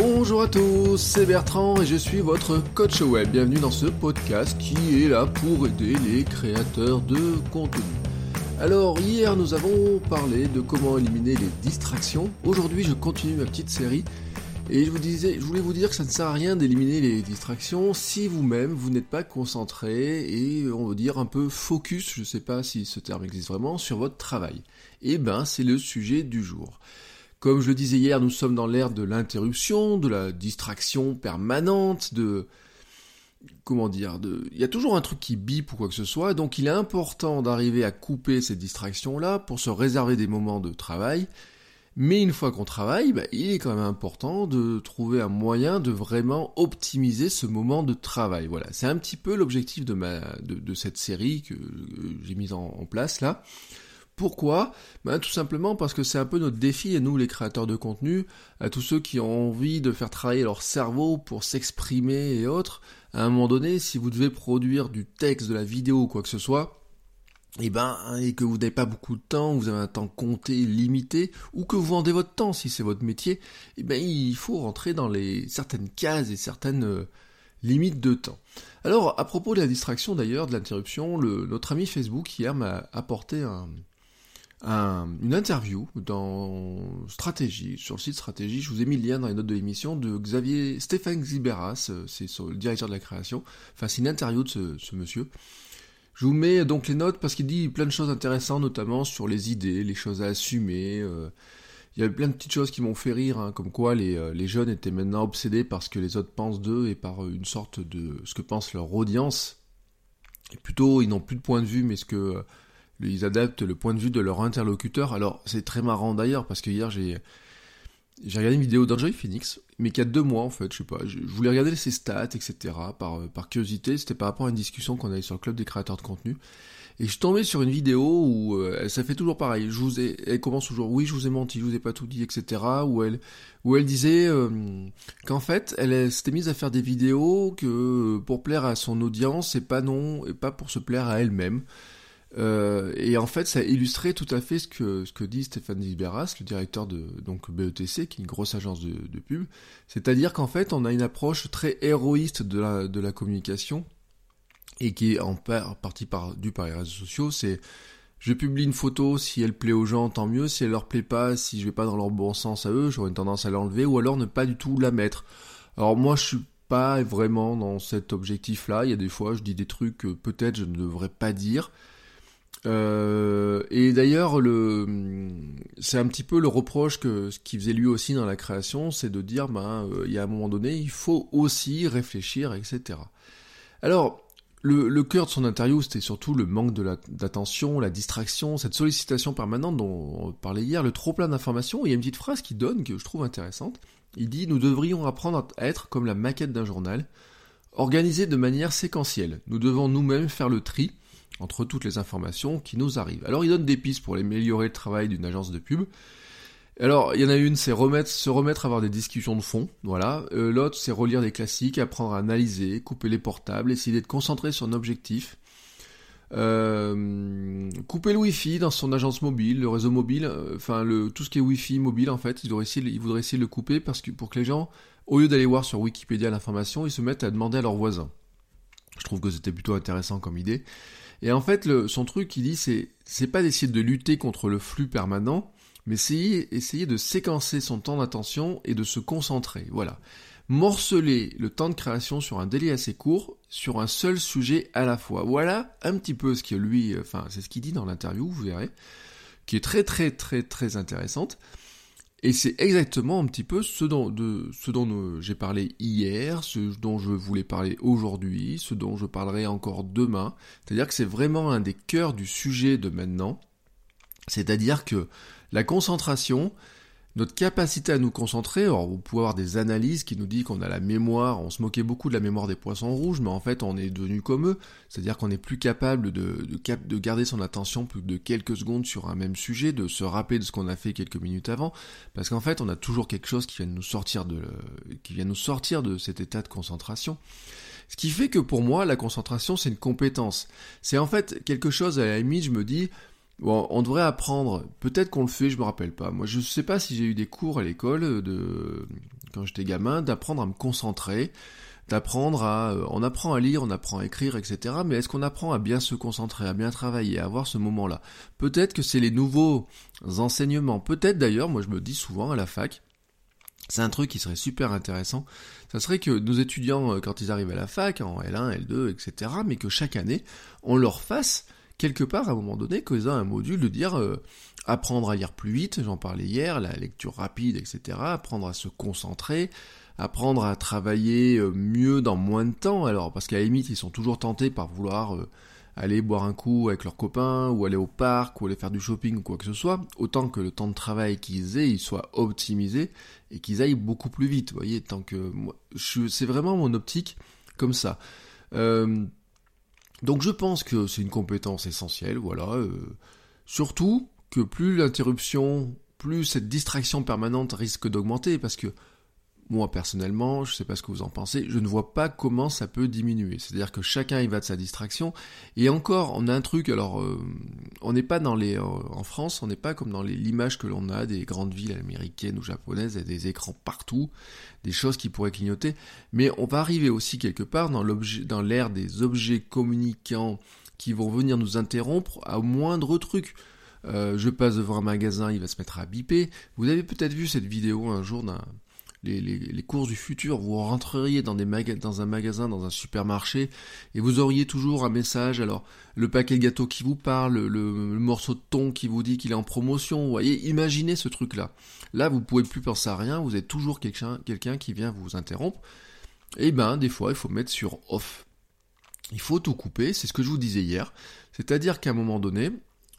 Bonjour à tous, c'est Bertrand et je suis votre coach web. Bienvenue dans ce podcast qui est là pour aider les créateurs de contenu. Alors hier nous avons parlé de comment éliminer les distractions. Aujourd'hui je continue ma petite série et je vous disais, je voulais vous dire que ça ne sert à rien d'éliminer les distractions si vous-même vous, n'êtes pas concentré et on va dire un peu focus, je ne sais pas si ce terme existe vraiment, sur votre travail. Et eh ben c'est le sujet du jour. Comme je le disais hier, nous sommes dans l'ère de l'interruption, de la distraction permanente, de comment dire, de il y a toujours un truc qui bip ou quoi que ce soit, donc il est important d'arriver à couper ces distractions-là pour se réserver des moments de travail. Mais une fois qu'on travaille, bah, il est quand même important de trouver un moyen de vraiment optimiser ce moment de travail. Voilà, c'est un petit peu l'objectif de cette série que j'ai mise en place là. Pourquoi ben, Tout simplement parce que c'est un peu notre défi, et nous les créateurs de contenu, à tous ceux qui ont envie de faire travailler leur cerveau pour s'exprimer et autres, à un moment donné, si vous devez produire du texte, de la vidéo ou quoi que ce soit, et eh ben, et que vous n'avez pas beaucoup de temps, vous avez un temps compté, limité, ou que vous vendez votre temps si c'est votre métier, et eh ben, il faut rentrer dans les certaines cases et certaines euh, limites de temps. Alors, à propos de la distraction d'ailleurs, de l'interruption, notre ami Facebook hier m'a apporté un, une interview dans Stratégie, sur le site Stratégie, je vous ai mis le lien dans les notes de l'émission, de Xavier Stéphane Xiberas, euh, c'est le directeur de la création, enfin c'est une interview de ce, monsieur. Je vous mets donc les notes parce qu'il dit plein de choses intéressantes, notamment sur les idées, les choses à assumer. Euh. il y a plein de petites choses qui m'ont fait rire, hein, comme quoi les, euh, les, jeunes étaient maintenant obsédés par ce que les autres pensent d'eux et par une sorte de ce que pense leur audience. Et plutôt, ils n'ont plus de point de vue, mais ce que ils adaptent le point de vue de leur interlocuteur. Alors c'est très marrant d'ailleurs parce que hier j'ai j'ai regardé une vidéo d'Enjoy Phoenix, mais qui a deux mois en fait, je sais pas. Je, voulais regarder ses stats, etc. par par curiosité. C'était par rapport à une discussion qu'on avait sur le club des créateurs de contenu. Et je suis tombé sur une vidéo où euh, ça fait toujours pareil. Je vous ai, elle commence toujours, oui, je vous ai menti, je vous ai pas tout dit, etc. Où elle, où elle disait euh, qu'en fait, elle s'était mise à faire des vidéos que pour plaire à son audience et pas non, et pas pour se plaire à elle-même. Euh, et en fait, ça illustrait tout à fait ce que, dit Stéphane Zibéras, le directeur de donc BETC, qui est une grosse agence de, pub. C'est-à-dire qu'en fait, on a une approche très héroïste de la, communication, et qui est en partie par, due par les réseaux sociaux. C'est je publie une photo, si elle plaît aux gens, tant mieux. Si elle leur plaît pas, si je vais pas dans leur bon sens à eux, j'aurais une tendance à l'enlever, ou alors ne pas du tout la mettre. Alors moi, je suis pas vraiment dans cet objectif-là. Il y a des fois, je dis des trucs que peut-être je ne devrais pas dire. Euh, et d'ailleurs, le, c'est un petit peu le reproche que ce qu'il faisait lui aussi dans la création, c'est de dire, ben, euh, il y a un moment donné, il faut aussi réfléchir, etc. Alors, le, le cœur de son interview, c'était surtout le manque de d'attention, la distraction, cette sollicitation permanente dont on parlait hier, le trop plein d'informations. Il y a une petite phrase qui donne que je trouve intéressante. Il dit, nous devrions apprendre à être comme la maquette d'un journal, organisé de manière séquentielle. Nous devons nous-mêmes faire le tri entre toutes les informations qui nous arrivent. Alors il donne des pistes pour améliorer le travail d'une agence de pub. Alors il y en a une, c'est se remettre à avoir des discussions de fond, voilà. Euh, l'autre, c'est relire des classiques, apprendre à analyser, couper les portables, essayer d'être concentré sur un objectif. Euh, couper le Wi-Fi dans son agence mobile, le réseau mobile, euh, enfin tout ce qui est Wi-Fi mobile en fait, il, il voudrait essayer de le couper parce que pour que les gens, au lieu d'aller voir sur Wikipédia l'information, ils se mettent à demander à leurs voisins. Je trouve que c'était plutôt intéressant comme idée. Et en fait, le, son truc, il dit, c'est, c'est pas d'essayer de lutter contre le flux permanent, mais c'est essayer de séquencer son temps d'attention et de se concentrer. Voilà. Morceler le temps de création sur un délai assez court, sur un seul sujet à la fois. Voilà un petit peu ce que lui, enfin, c'est ce qu'il dit dans l'interview, vous verrez, qui est très très très très intéressante. Et c'est exactement un petit peu ce dont, dont j'ai parlé hier, ce dont je voulais parler aujourd'hui, ce dont je parlerai encore demain. C'est-à-dire que c'est vraiment un des cœurs du sujet de maintenant. C'est-à-dire que La concentration, notre capacité à nous concentrer, alors vous pouvez avoir des analyses qui nous disent qu'on a la mémoire, on se moquait beaucoup de la mémoire des poissons rouges, mais en fait on est devenu comme eux, c'est-à-dire qu'on n'est plus capable de, de, garder son attention plus de quelques secondes sur un même sujet, de se rappeler de ce qu'on a fait quelques minutes avant, parce qu'en fait on a toujours quelque chose qui vient nous sortir de, qui vient nous sortir de cet état de concentration. Ce qui fait que pour moi, la concentration, c'est une compétence. C'est en fait quelque chose, à la limite, je me dis, Bon, on devrait apprendre. Peut-être qu'on le fait, je me rappelle pas. Moi, je sais pas si j'ai eu des cours à l'école de quand j'étais gamin d'apprendre à me concentrer, d'apprendre à, euh, on apprend à lire, on apprend à écrire, etc. Mais est-ce qu'on apprend à bien se concentrer, à bien travailler, à avoir ce moment-là? Peut-être que c'est les nouveaux enseignements. Peut-être d'ailleurs, moi, je me dis souvent à la fac. C'est un truc qui serait super intéressant. Ça serait que nos étudiants, euh, quand ils arrivent à la fac, en L1, L2, etc., mais que chaque année, on leur fasse quelque part, à un moment donné, qu'ils aient un module de dire euh, apprendre à lire plus vite, j'en parlais hier, la lecture rapide, etc., apprendre à se concentrer, apprendre à travailler euh, mieux dans moins de temps, alors parce qu'à la limite, ils sont toujours tentés par vouloir euh, aller boire un coup avec leurs copains, ou aller au parc, ou aller faire du shopping, ou quoi que ce soit, autant que le temps de travail qu'ils aient, il soit optimisé, et qu'ils aillent beaucoup plus vite, vous voyez, tant que... Moi, c'est vraiment mon optique comme ça. Euh, donc je pense que c'est une compétence essentielle, voilà. Euh, surtout que plus l'interruption, plus cette distraction permanente risque d'augmenter, parce que moi personnellement, je sais pas ce que vous en pensez, je ne vois pas comment ça peut diminuer. C'est-à-dire que chacun y va de sa distraction. Et encore, on a un truc, alors euh, on n'est pas dans les euh, en France, on n'est pas comme dans l'image que l'on a des grandes villes américaines ou japonaises, il y a des écrans partout, des choses qui pourraient clignoter. Mais on va arriver aussi quelque part dans l'ère des objets communicants qui vont venir nous interrompre à moindre truc. Euh, je passe devant un magasin, il va se mettre à biper. Vous avez peut-être vu cette vidéo un jour d'un les, courses du futur, vous rentreriez dans, un magasin, dans un supermarché, et vous auriez toujours un message, alors le paquet de gâteaux qui vous parle, le, morceau de thon qui vous dit qu'il est en promotion, vous voyez, imaginez ce truc-là. Là, vous pouvez plus penser à rien, vous êtes toujours quelqu'un quelqu'un qui vient vous interrompre, et eh ben des fois il faut mettre sur off. Il faut tout couper, c'est ce que je vous disais hier, c'est-à-dire qu'à un moment donné,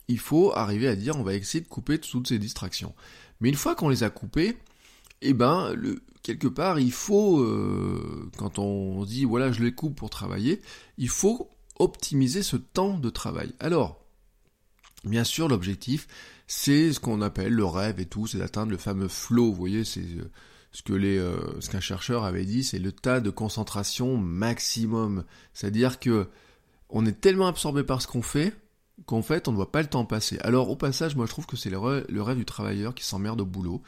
il faut arriver à dire on va essayer de couper toutes ces distractions. Mais une fois qu'on les a coupées, eh ben, quelque part, il faut, euh, quand on dit voilà, je les coupe pour travailler, il faut optimiser ce temps de travail. Alors, bien sûr, l'objectif, c'est ce qu'on appelle le rêve et tout, c'est d'atteindre le fameux flow. Vous voyez, c'est euh, ce que les, euh, ce qu'un chercheur avait dit, c'est le tas de concentration maximum. C'est-à-dire que on est tellement absorbé par ce qu'on fait qu'en fait on ne voit pas le temps passer. Alors au passage, moi je trouve que c'est le, rêve du travailleur qui s'emmerde au boulot.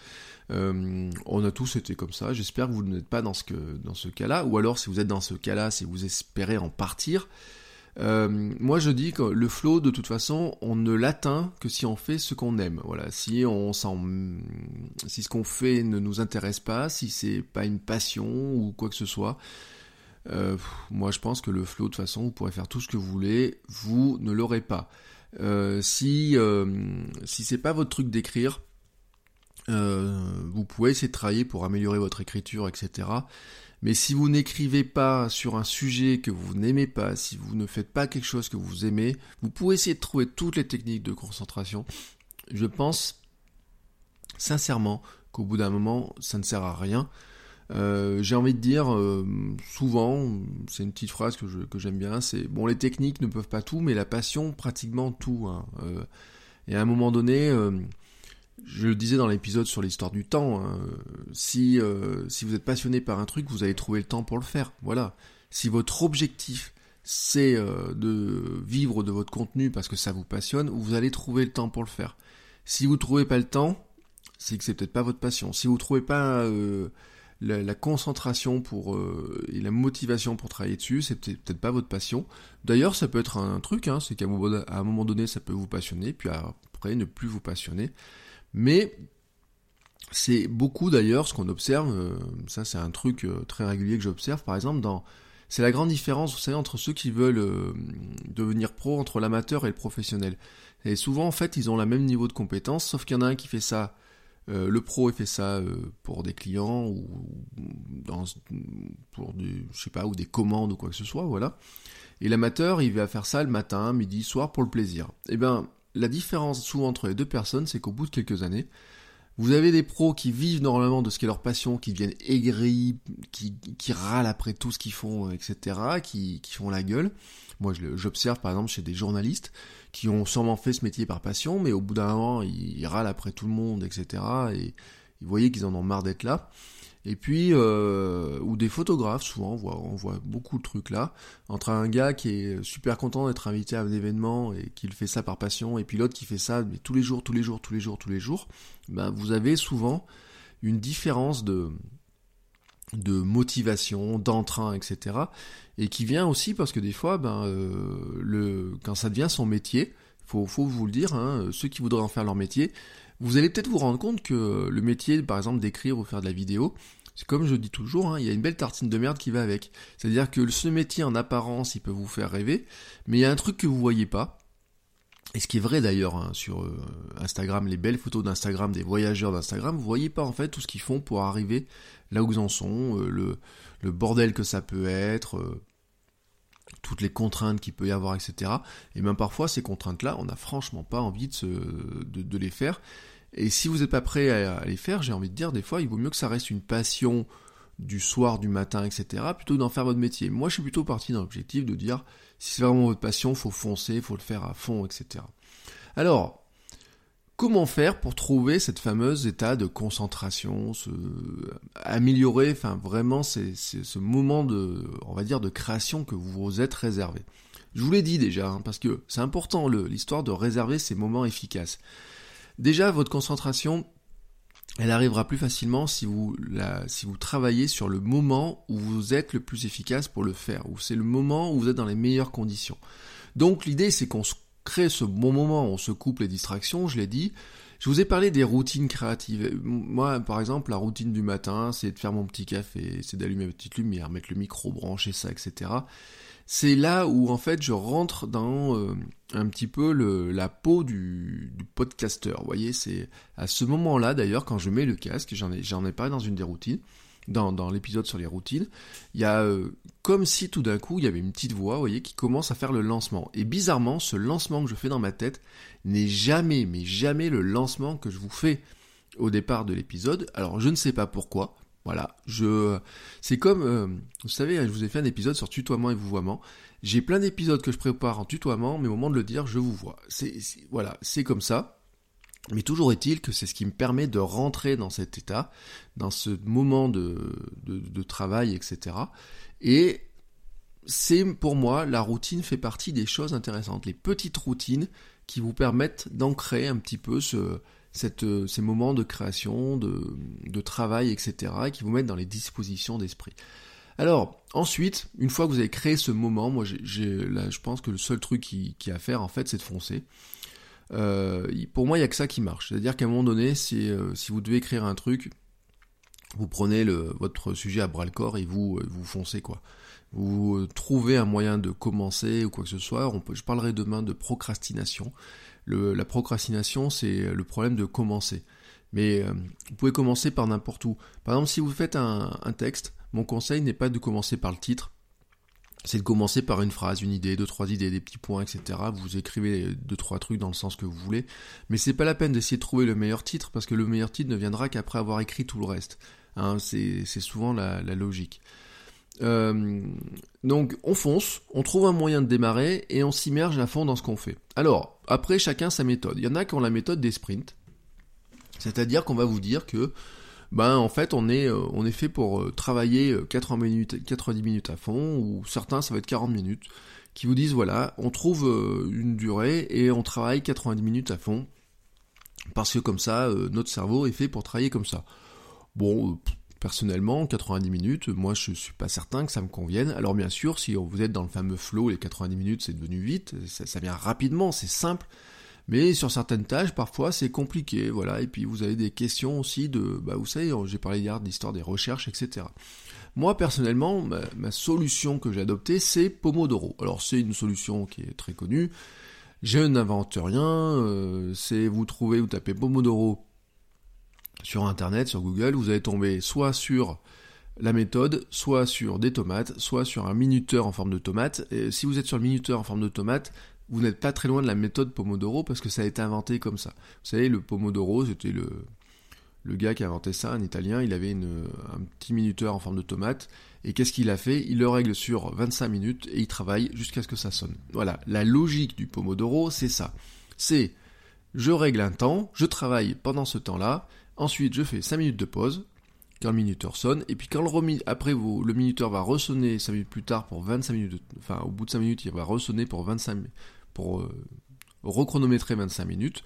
Euh, on a tous été comme ça. J'espère que vous n'êtes pas dans ce, cas-là. Ou alors, si vous êtes dans ce cas-là, si vous espérez en partir. Euh, moi, je dis que le flow, de toute façon, on ne l'atteint que si on fait ce qu'on aime. Voilà. Si on si ce qu'on fait ne nous intéresse pas, si c'est pas une passion ou quoi que ce soit. Euh, moi, je pense que le flow, de toute façon, vous pourrez faire tout ce que vous voulez, vous ne l'aurez pas. si si c'est pas votre truc d'écrire, euh, vous pouvez essayer de travailler pour améliorer votre écriture, etc. Mais si vous n'écrivez pas sur un sujet que vous n'aimez pas, si vous ne faites pas quelque chose que vous aimez, vous pouvez essayer de trouver toutes les techniques de concentration. Je pense sincèrement qu'au bout d'un moment, ça ne sert à rien. Euh, j'ai envie de dire euh, souvent, c'est une petite phrase que, j'aime bien, c'est bon les techniques ne peuvent pas tout, mais la passion pratiquement tout. Hein. et à un moment donné, je le disais dans l'épisode sur l'histoire du temps, hein, si, euh, si vous êtes passionné par un truc, vous allez trouver le temps pour le faire. Voilà. Si votre objectif c'est euh, de vivre de votre contenu parce que ça vous passionne, vous allez trouver le temps pour le faire. Si vous trouvez pas le temps, c'est que c'est peut-être pas votre passion. Si vous trouvez pas euh, la, concentration pour et la motivation pour travailler dessus, c'est peut-être pas votre passion. D'ailleurs, ça peut être un, truc, hein, c'est qu'à un moment donné, ça peut vous passionner, puis après ne plus vous passionner. Mais c'est beaucoup d'ailleurs ce qu'on observe, euh, ça c'est un truc euh, très régulier que j'observe par exemple dans... C'est la grande différence, entre ceux qui veulent euh, devenir pro, entre l'amateur et le professionnel. Et souvent, en fait, ils ont le même niveau de compétence, sauf qu'il y en a un qui fait ça, le pro, il fait ça pour des clients ou dans, pour du, je sais pas, ou des commandes ou quoi que ce soit, voilà. Et l'amateur, il va faire ça le matin, midi, soir pour le plaisir. Eh ben, la différence souvent entre les deux personnes, c'est qu'au bout de quelques années, vous avez des pros qui vivent normalement de ce qui est leur passion, qui deviennent aigris, qui, râlent après tout ce qu'ils font, etc., qui font la gueule. Moi, j'observe par exemple chez des journalistes qui ont sûrement fait ce métier par passion, mais au bout d'un moment, ils, râlent après tout le monde, etc., et vous voyez qu'ils en ont marre d'être là. Et puis, euh, ou des photographes, souvent, on voit, beaucoup de trucs là, entre un gars qui est super content d'être invité à un événement et qui fait ça par passion, et puis l'autre qui fait ça mais tous les jours, tous les jours, tous les jours, tous les jours, ben vous avez souvent une différence de, de motivation, d'entrain, etc. Et qui vient aussi parce que des fois, ben, euh, le, quand ça devient son métier, faut, faut vous le dire, hein, ceux qui voudraient en faire leur métier, vous allez peut-être vous rendre compte que le métier, par exemple, d'écrire ou faire de la vidéo, c'est comme je dis toujours, hein, il y a une belle tartine de merde qui va avec. C'est-à-dire que ce métier en apparence, il peut vous faire rêver, mais il y a un truc que vous voyez pas. Et ce qui est vrai d'ailleurs hein, sur euh, Instagram, les belles photos d'Instagram, des voyageurs d'Instagram, vous voyez pas en fait tout ce qu'ils font pour arriver là où ils en sont, euh, le, bordel que ça peut être, euh, toutes les contraintes qu'il peut y avoir, etc. Et même parfois ces contraintes-là, on n'a franchement pas envie de les faire. Et si vous n'êtes pas prêt à, les faire, j'ai envie de dire, des fois, il vaut mieux que ça reste une passion du soir, du matin, etc., plutôt d'en faire votre métier. Moi, je suis plutôt parti dans l'objectif de dire, si c'est vraiment votre passion, faut foncer, faut le faire à fond, etc. Alors, comment faire pour trouver cette fameuse état de concentration, améliorer, enfin vraiment, ce moment de, on va dire, de création que vous vous êtes réservé? Je vous l'ai dit déjà, hein, parce que c'est important l'histoire de réserver ces moments efficaces. Déjà, votre concentration, elle arrivera plus facilement si vous, la, si vous travaillez sur le moment où vous êtes le plus efficace pour le faire, où c'est le moment où vous êtes dans les meilleures conditions. Donc l'idée c'est qu'on crée ce bon moment, on se coupe les distractions, je l'ai dit. Je vous ai parlé des routines créatives. Moi, par exemple, la routine du matin, c'est de faire mon petit café, c'est d'allumer ma petite lumière, mettre le micro, brancher ça, etc c'est là où en fait je rentre dans euh, un petit peu la peau du, du podcasteur. Vous voyez, c'est à ce moment-là d'ailleurs quand je mets le casque, j'en ai, ai parlé dans une des routines, dans, dans l'épisode sur les routines, il y a euh, comme si tout d'un coup il y avait une petite voix, vous voyez, qui commence à faire le lancement. Et bizarrement, ce lancement que je fais dans ma tête n'est jamais, mais jamais le lancement que je vous fais au départ de l'épisode. Alors je ne sais pas pourquoi. Voilà, je, c'est comme, euh, vous savez, je vous ai fait un épisode sur tutoiement et vouvoiement. J'ai plein d'épisodes que je prépare en tutoiement, mais au moment de le dire, je vous vois. Voilà, c'est comme ça. Mais toujours est-il que c'est ce qui me permet de rentrer dans cet état, dans ce moment de, de, de travail, etc. Et c'est pour moi, la routine fait partie des choses intéressantes. Les petites routines qui vous permettent d'ancrer un petit peu ce, euh, ces moments de création, de, travail, etc., qui vous mettent dans les dispositions d'esprit. Alors, ensuite, une fois que vous avez créé ce moment, moi, je pense que le seul truc qui, qui a à faire, en fait, c'est de foncer. Euh, pour moi, il n'y a que ça qui marche. C'est-à-dire qu'à un moment donné, si, euh, vous devez écrire un truc, vous prenez votre sujet à bras le corps et vous, vous foncez, quoi. Vous trouvez un moyen de commencer ou quoi que ce soit. Je parlerai demain de procrastination la procrastination, c'est le problème de commencer. Mais euh, vous pouvez commencer par n'importe où. Par exemple, si vous faites un, texte, mon conseil n'est pas de commencer par le titre, c'est de commencer par une phrase, une idée, deux, trois idées, des petits points, etc. Vous écrivez deux, trois trucs dans le sens que vous voulez. Mais c'est pas la peine d'essayer de trouver le meilleur titre, parce que le meilleur titre ne viendra qu'après avoir écrit tout le reste. Hein, c'est souvent la logique. Euh, donc on fonce, on trouve un moyen de démarrer et on s'immerge à fond dans ce qu'on fait. Alors, après chacun sa méthode. Il y en a qui ont la méthode des sprints. C'est-à-dire qu'on va vous dire que ben en fait on est euh, on est fait pour euh, travailler 80 minutes 90 minutes à fond ou certains ça va être 40 minutes qui vous disent voilà, on trouve une durée et on travaille 90 minutes à fond parce que comme ça notre cerveau est fait pour travailler comme ça. Bon, Personnellement, 90 minutes, moi je suis pas certain que ça me convienne. Alors bien sûr, si vous êtes dans le fameux flow, les 90 minutes c'est devenu vite, ça, vient rapidement, c'est simple. Mais sur certaines tâches, parfois c'est compliqué, voilà. Et puis vous avez des questions aussi de, bah vous savez, j'ai parlé hier d'histoire des recherches, etc. Moi personnellement, ma, solution que j'ai adoptée, c'est Pomodoro. Alors c'est une solution qui est très connue. Je n'invente rien. Euh, c'est vous trouvez, vous tapez Pomodoro sur Internet, sur Google, vous allez tomber soit sur la méthode, soit sur des tomates, soit sur un minuteur en forme de tomate. Et si vous êtes sur le minuteur en forme de tomate, vous n'êtes pas très loin de la méthode Pomodoro parce que ça a été inventé comme ça. Vous savez, le Pomodoro, c'était le, le gars qui a inventé ça, un Italien, il avait un petit minuteur en forme de tomate, et qu'est-ce qu'il a fait? Il le règle sur 25 minutes et il travaille jusqu'à ce que ça sonne. Voilà, la logique du Pomodoro, c'est ça. C'est, je règle un temps, je travaille pendant ce temps-là, ensuite je fais 5 minutes de pause, quand le minuteur sonne, et puis quand le après le minuteur va ressonner 5 minutes plus tard pour 25 minutes, enfin au bout de 5 minutes, il va ressonner pour 25 pour euh, rechronométrer 25 minutes,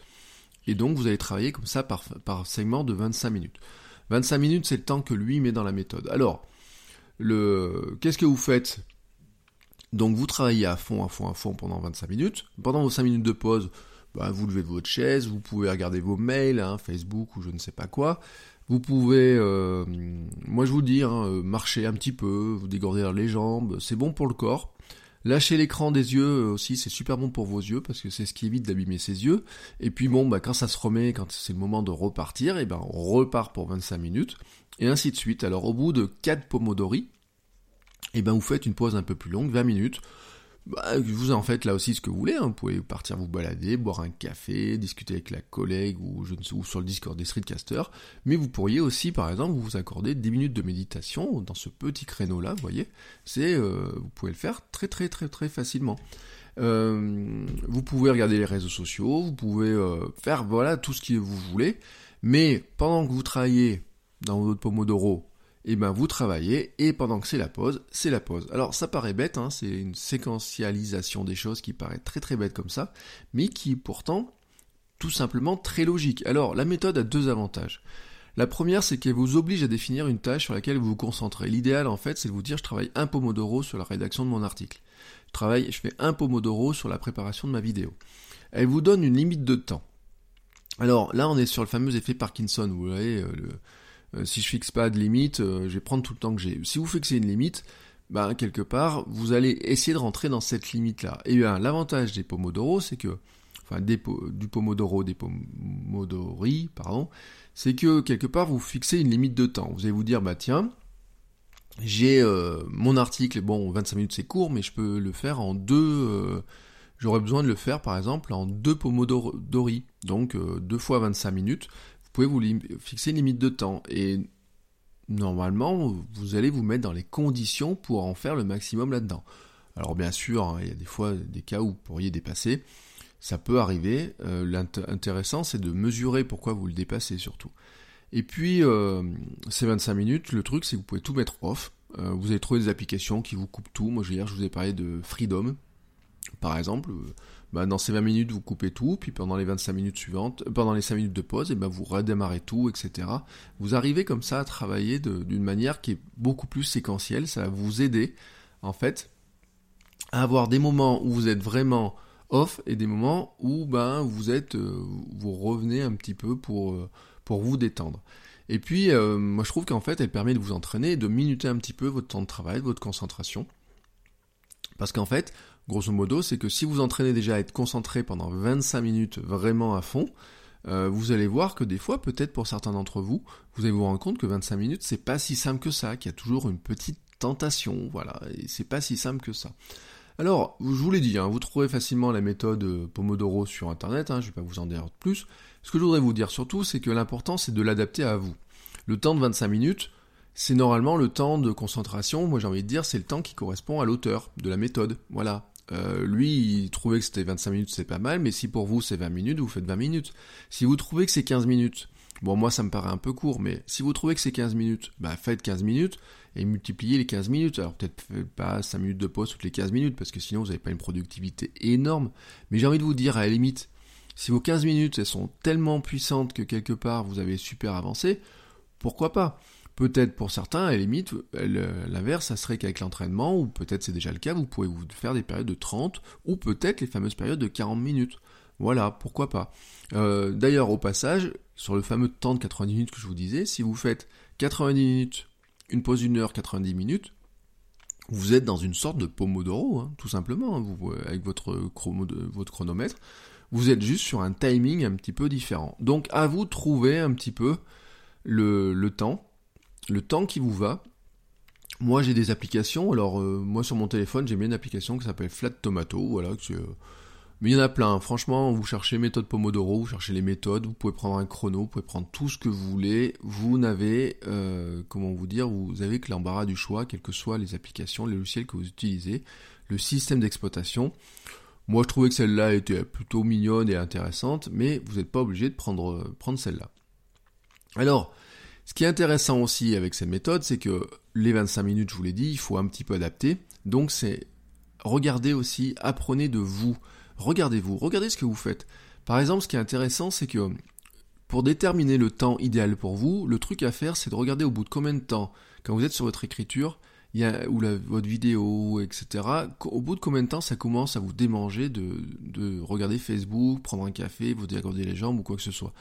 et donc vous allez travailler comme ça par, par segment de 25 minutes. 25 minutes, c'est le temps que lui met dans la méthode. Alors, le qu'est-ce que vous faites? Donc vous travaillez à fond, à fond, à fond pendant 25 minutes. Pendant vos 5 minutes de pause, bah, vous levez votre chaise, vous pouvez regarder vos mails, hein, Facebook ou je ne sais pas quoi. Vous pouvez, euh, moi je vous dis, hein, marcher un petit peu, vous dégourdir les jambes, c'est bon pour le corps. Lâcher l'écran des yeux euh, aussi, c'est super bon pour vos yeux parce que c'est ce qui évite d'abîmer ses yeux. Et puis bon, bah, quand ça se remet, quand c'est le moment de repartir, et eh ben on repart pour 25 minutes et ainsi de suite. Alors au bout de 4 pomodori, et ben vous faites une pause un peu plus longue, 20 minutes. Bah, vous en faites là aussi ce que vous voulez, hein. vous pouvez partir vous balader, boire un café, discuter avec la collègue ou, je ne sais, ou sur le Discord des streetcasters, mais vous pourriez aussi par exemple vous accorder 10 minutes de méditation dans ce petit créneau là, vous voyez, c'est euh, vous pouvez le faire très très très très facilement. Euh, vous pouvez regarder les réseaux sociaux, vous pouvez euh, faire voilà tout ce que vous voulez, mais pendant que vous travaillez dans votre Pomodoro eh ben vous travaillez et pendant que c'est la pause, c'est la pause. Alors ça paraît bête, hein, c'est une séquentialisation des choses qui paraît très très bête comme ça, mais qui pourtant tout simplement très logique. Alors la méthode a deux avantages. La première, c'est qu'elle vous oblige à définir une tâche sur laquelle vous vous concentrez. L'idéal, en fait, c'est de vous dire, je travaille un pomodoro sur la rédaction de mon article. Je travaille, je fais un pomodoro sur la préparation de ma vidéo. Elle vous donne une limite de temps. Alors là, on est sur le fameux effet Parkinson. Vous voyez, euh, le, si je fixe pas de limite, euh, je vais prendre tout le temps que j'ai. Si vous fixez une limite, ben, quelque part, vous allez essayer de rentrer dans cette limite-là. Et bien, l'avantage des Pomodoro, c'est que, enfin, du Pomodoro, des Pomodori, pardon, c'est que quelque part, vous fixez une limite de temps. Vous allez vous dire, bah tiens, j'ai euh, mon article, bon, 25 minutes c'est court, mais je peux le faire en deux. J'aurais besoin de le faire, par exemple, en deux Pomodori, donc deux fois 25 minutes pouvez vous fixer une limite de temps et normalement vous allez vous mettre dans les conditions pour en faire le maximum là-dedans. Alors bien sûr, hein, il y a des fois des cas où vous pourriez dépasser, ça peut arriver. Euh, l'intéressant c'est de mesurer pourquoi vous le dépassez surtout. Et puis euh, ces 25 minutes, le truc c'est que vous pouvez tout mettre off. Euh, vous allez trouver des applications qui vous coupent tout. Moi hier je vous ai parlé de Freedom, par exemple. Bah, dans ces 20 minutes, vous coupez tout, puis pendant les 25 minutes suivantes, euh, pendant les 5 minutes de pause, et eh ben vous redémarrez tout, etc. Vous arrivez comme ça à travailler d'une manière qui est beaucoup plus séquentielle, ça va vous aider, en fait, à avoir des moments où vous êtes vraiment off et des moments où ben vous êtes euh, vous revenez un petit peu pour euh, pour vous détendre. Et puis moi je trouve qu'en fait elle permet de vous entraîner de minuter un petit peu votre temps de travail, votre concentration. Parce qu'en fait, grosso modo, c'est que si vous entraînez déjà à être concentré pendant 25 minutes vraiment à fond, euh, vous allez voir que des fois, peut-être pour certains d'entre vous, vous allez vous rendre compte que 25 minutes, c'est pas si simple que ça, qu'il y a toujours une petite tentation, voilà, et c'est pas si simple que ça. Alors, je vous l'ai dit, hein, vous trouvez facilement la méthode euh, Pomodoro sur internet, hein, je vais pas vous en dire plus. Ce que je voudrais vous dire surtout, c'est que l'important, c'est de l'adapter à vous. Le temps de 25 minutes, c'est normalement le temps de concentration, moi j'ai envie de dire, c'est le temps qui correspond à l'auteur de la méthode. Voilà. Euh, lui, il trouvait que c'était 25 minutes, c'est pas mal, mais si pour vous c'est 20 minutes, vous faites 20 minutes. Si vous trouvez que c'est 15 minutes, bon moi ça me paraît un peu court, mais si vous trouvez que c'est 15 minutes, bah faites 15 minutes et multipliez les 15 minutes. Alors peut-être pas 5 minutes de pause toutes les 15 minutes, parce que sinon vous n'avez pas une productivité énorme. Mais j'ai envie de vous dire, à la limite, si vos 15 minutes elles sont tellement puissantes que quelque part vous avez super avancé, pourquoi pas? Peut-être pour certains, à la limite, l'inverse, ça serait qu'avec l'entraînement, ou peut-être c'est déjà le cas, vous pouvez vous faire des périodes de 30, ou peut-être les fameuses périodes de 40 minutes. Voilà, pourquoi pas. Euh, d'ailleurs, au passage, sur le fameux temps de 90 minutes que je vous disais, si vous faites 90 minutes, une pause d'une heure, 90 minutes, vous êtes dans une sorte de pomodoro, hein, tout simplement, hein, vous, avec votre, chronomètre. Vous êtes juste sur un timing un petit peu différent. Donc à vous de trouver un petit peu le temps le temps qui vous va. Moi j'ai des applications, alors euh, moi sur mon téléphone j'ai mis une application qui s'appelle Flat Tomato, voilà, euh, Mais il y en a plein. Franchement, vous cherchez méthode Pomodoro, vous cherchez les méthodes, vous pouvez prendre un chrono, vous pouvez prendre tout ce que vous voulez. Vous n'avez, euh, comment vous dire, vous avez que l'embarras du choix, quelles que soient les applications, les logiciels que vous utilisez, le système d'exploitation. Moi, je trouvais que celle-là était plutôt mignonne et intéressante, mais vous n'êtes pas obligé de prendre, prendre celle-là. Alors, ce qui est intéressant aussi avec cette méthode, c'est que les 25 minutes, je vous l'ai dit, il faut un petit peu adapter. Donc, c'est regardez aussi, apprenez de vous. Regardez-vous, regardez ce que vous faites. Par exemple, ce qui est intéressant, c'est que pour déterminer le temps idéal pour vous, le truc à faire, c'est de regarder au bout de combien de temps, quand vous êtes sur votre écriture, ou votre vidéo, etc., au bout de combien de temps ça commence à vous démanger de, de regarder Facebook, prendre un café, vous déaccorder les jambes ou quoi que ce soit.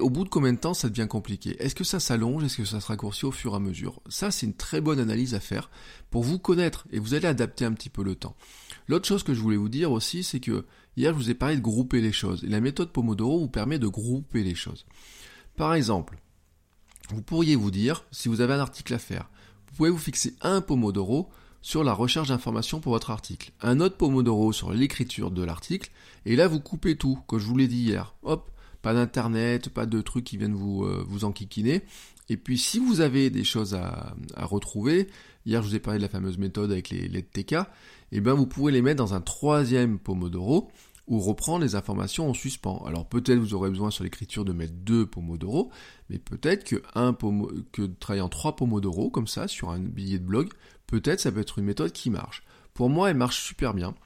Au bout de combien de temps ça devient compliqué? Est-ce que ça s'allonge? Est-ce que ça se raccourcit au fur et à mesure? Ça, c'est une très bonne analyse à faire pour vous connaître et vous allez adapter un petit peu le temps. L'autre chose que je voulais vous dire aussi, c'est que hier je vous ai parlé de grouper les choses. Et la méthode Pomodoro vous permet de grouper les choses. Par exemple, vous pourriez vous dire, si vous avez un article à faire, vous pouvez vous fixer un Pomodoro sur la recherche d'informations pour votre article, un autre Pomodoro sur l'écriture de l'article, et là vous coupez tout, comme je vous l'ai dit hier. Hop, pas d'internet, pas de trucs qui viennent vous, euh, vous enquiquiner. Et puis si vous avez des choses à, retrouver, hier je vous ai parlé de la fameuse méthode avec les, les TK, et eh ben vous pouvez les mettre dans un troisième Pomodoro ou reprendre les informations en suspens. Alors peut-être vous aurez besoin sur l'écriture de mettre deux Pomodoro, mais peut-être que un que de travailler en trois Pomodoro comme ça sur un billet de blog, peut-être ça peut être une méthode qui marche. Pour moi, elle marche super bien.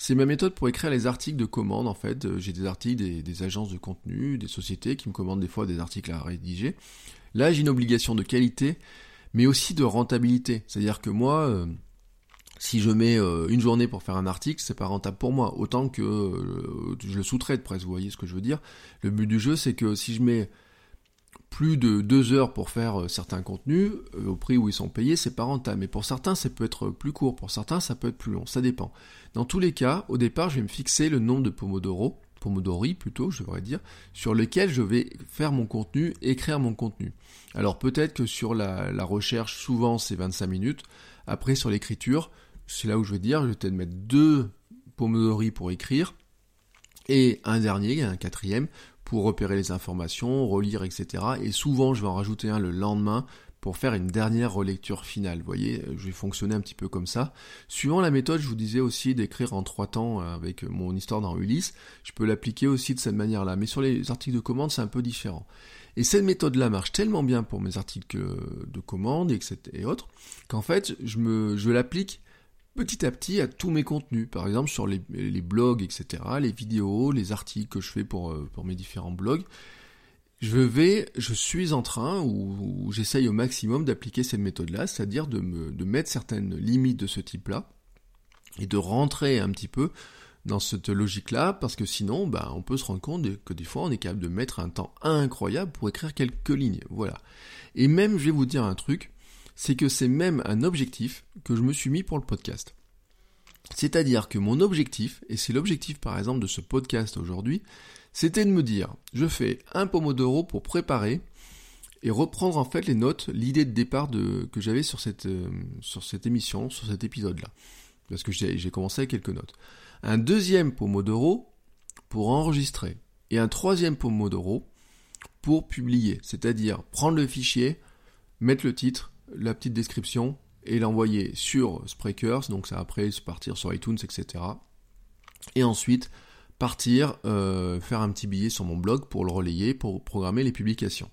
C'est ma méthode pour écrire les articles de commande en fait. Euh, j'ai des articles des, agences de contenu, des sociétés qui me commandent des fois des articles à rédiger. Là, j'ai une obligation de qualité, mais aussi de rentabilité. C'est-à-dire que moi, euh, si je mets euh, une journée pour faire un article, c'est pas rentable pour moi, autant que je le sous-traite presque, vous voyez ce que je veux dire. Le but du jeu, c'est que si je mets plus de deux heures pour faire euh, certains contenus, au prix où ils sont payés, c'est pas rentable. Mais pour certains, ça peut être plus court, pour certains, ça peut être plus long, ça dépend. Dans tous les cas, au départ, je vais me fixer le nombre de Pomodoro, Pomodori plutôt, je devrais dire, sur lequel je vais faire mon contenu, écrire mon contenu. Alors peut-être que sur la, la recherche, souvent c'est 25 minutes. Après sur l'écriture, c'est là où je vais dire, je vais peut-être mettre deux Pomodori pour écrire, et un dernier, un quatrième, pour repérer les informations, relire, etc. Et souvent, je vais en rajouter un le lendemain pour faire une dernière relecture finale. Vous voyez, je vais fonctionner un petit peu comme ça. Suivant la méthode, je vous disais aussi d'écrire en trois temps avec mon histoire dans Ulysse. Je peux l'appliquer aussi de cette manière-là. Mais sur les articles de commande, c'est un peu différent. Et cette méthode-là marche tellement bien pour mes articles de commande et, autres, qu'en fait, je, je l'applique petit à petit à tous mes contenus, par exemple sur les, blogs, etc., les vidéos, les articles que je fais pour, euh, pour mes différents blogs. Je vais, je suis en train, ou, j'essaye au maximum d'appliquer cette méthode-là, c'est-à-dire de mettre certaines limites de ce type-là, et de rentrer un petit peu dans cette logique-là, parce que sinon, bah, on peut se rendre compte que des fois, on est capable de mettre un temps incroyable pour écrire quelques lignes. Voilà. Et même, je vais vous dire un truc, c'est que c'est même un objectif que je me suis mis pour le podcast. C'est-à-dire que mon objectif, et c'est l'objectif par exemple de ce podcast aujourd'hui, c'était de me dire, je fais un pomodoro pour préparer et reprendre en fait les notes, l'idée de départ que j'avais sur cette, euh, sur cette émission, sur cet épisode-là. Parce que j'ai commencé avec quelques notes. Un deuxième pomodoro pour enregistrer. Et un troisième pomodoro pour publier. C'est-à-dire prendre le fichier, mettre le titre, la petite description et l'envoyer sur Spreakers, donc ça après partir sur iTunes, etc. Et ensuite partir euh, faire un petit billet sur mon blog pour le relayer, pour programmer les publications.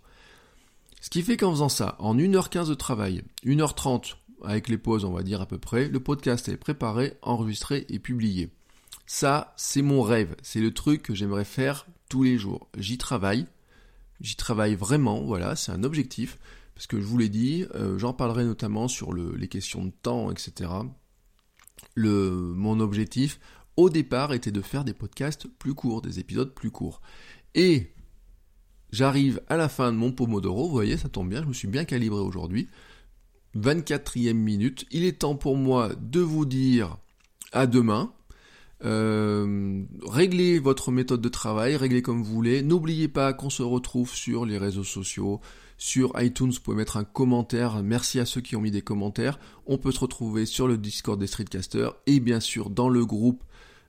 Ce qui fait qu'en faisant ça, en 1h15 de travail, 1h30 avec les pauses on va dire à peu près, le podcast est préparé, enregistré et publié. Ça, c'est mon rêve, c'est le truc que j'aimerais faire tous les jours. J'y travaille, j'y travaille vraiment, voilà, c'est un objectif parce que je vous l'ai dit, euh, j'en parlerai notamment sur le, les questions de temps, etc. Mon objectif, au départ, était de faire des podcasts plus courts, des épisodes plus courts. Et j'arrive à la fin de mon Pomodoro, vous voyez, ça tombe bien, je me suis bien calibré aujourd'hui. 24e minute, il est temps pour moi de vous dire à demain. Euh, réglez votre méthode de travail, réglez comme vous voulez. N'oubliez pas qu'on se retrouve sur les réseaux sociaux, sur iTunes, vous pouvez mettre un commentaire. Merci à ceux qui ont mis des commentaires. On peut se retrouver sur le Discord des Streetcasters et bien sûr dans le groupe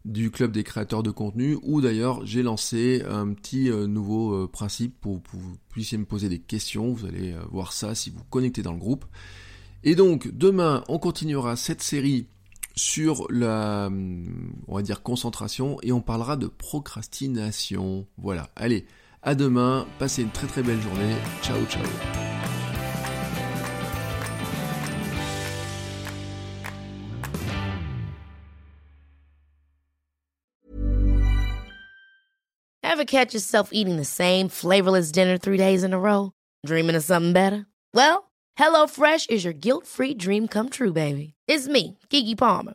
du club des créateurs de contenu où d'ailleurs j'ai lancé un petit euh, nouveau euh, principe pour que vous puissiez me poser des questions. Vous allez euh, voir ça si vous connectez dans le groupe. Et donc demain on continuera cette série sur la on va dire concentration et on parlera de procrastination. Voilà, allez, à demain, passez une très très belle journée. Ciao ciao. Ever catch yourself eating the same flavorless dinner three days in a row? Dreaming of something better? Well, HelloFresh is your guilt-free dream come true, baby. It's me, Kiki Palmer.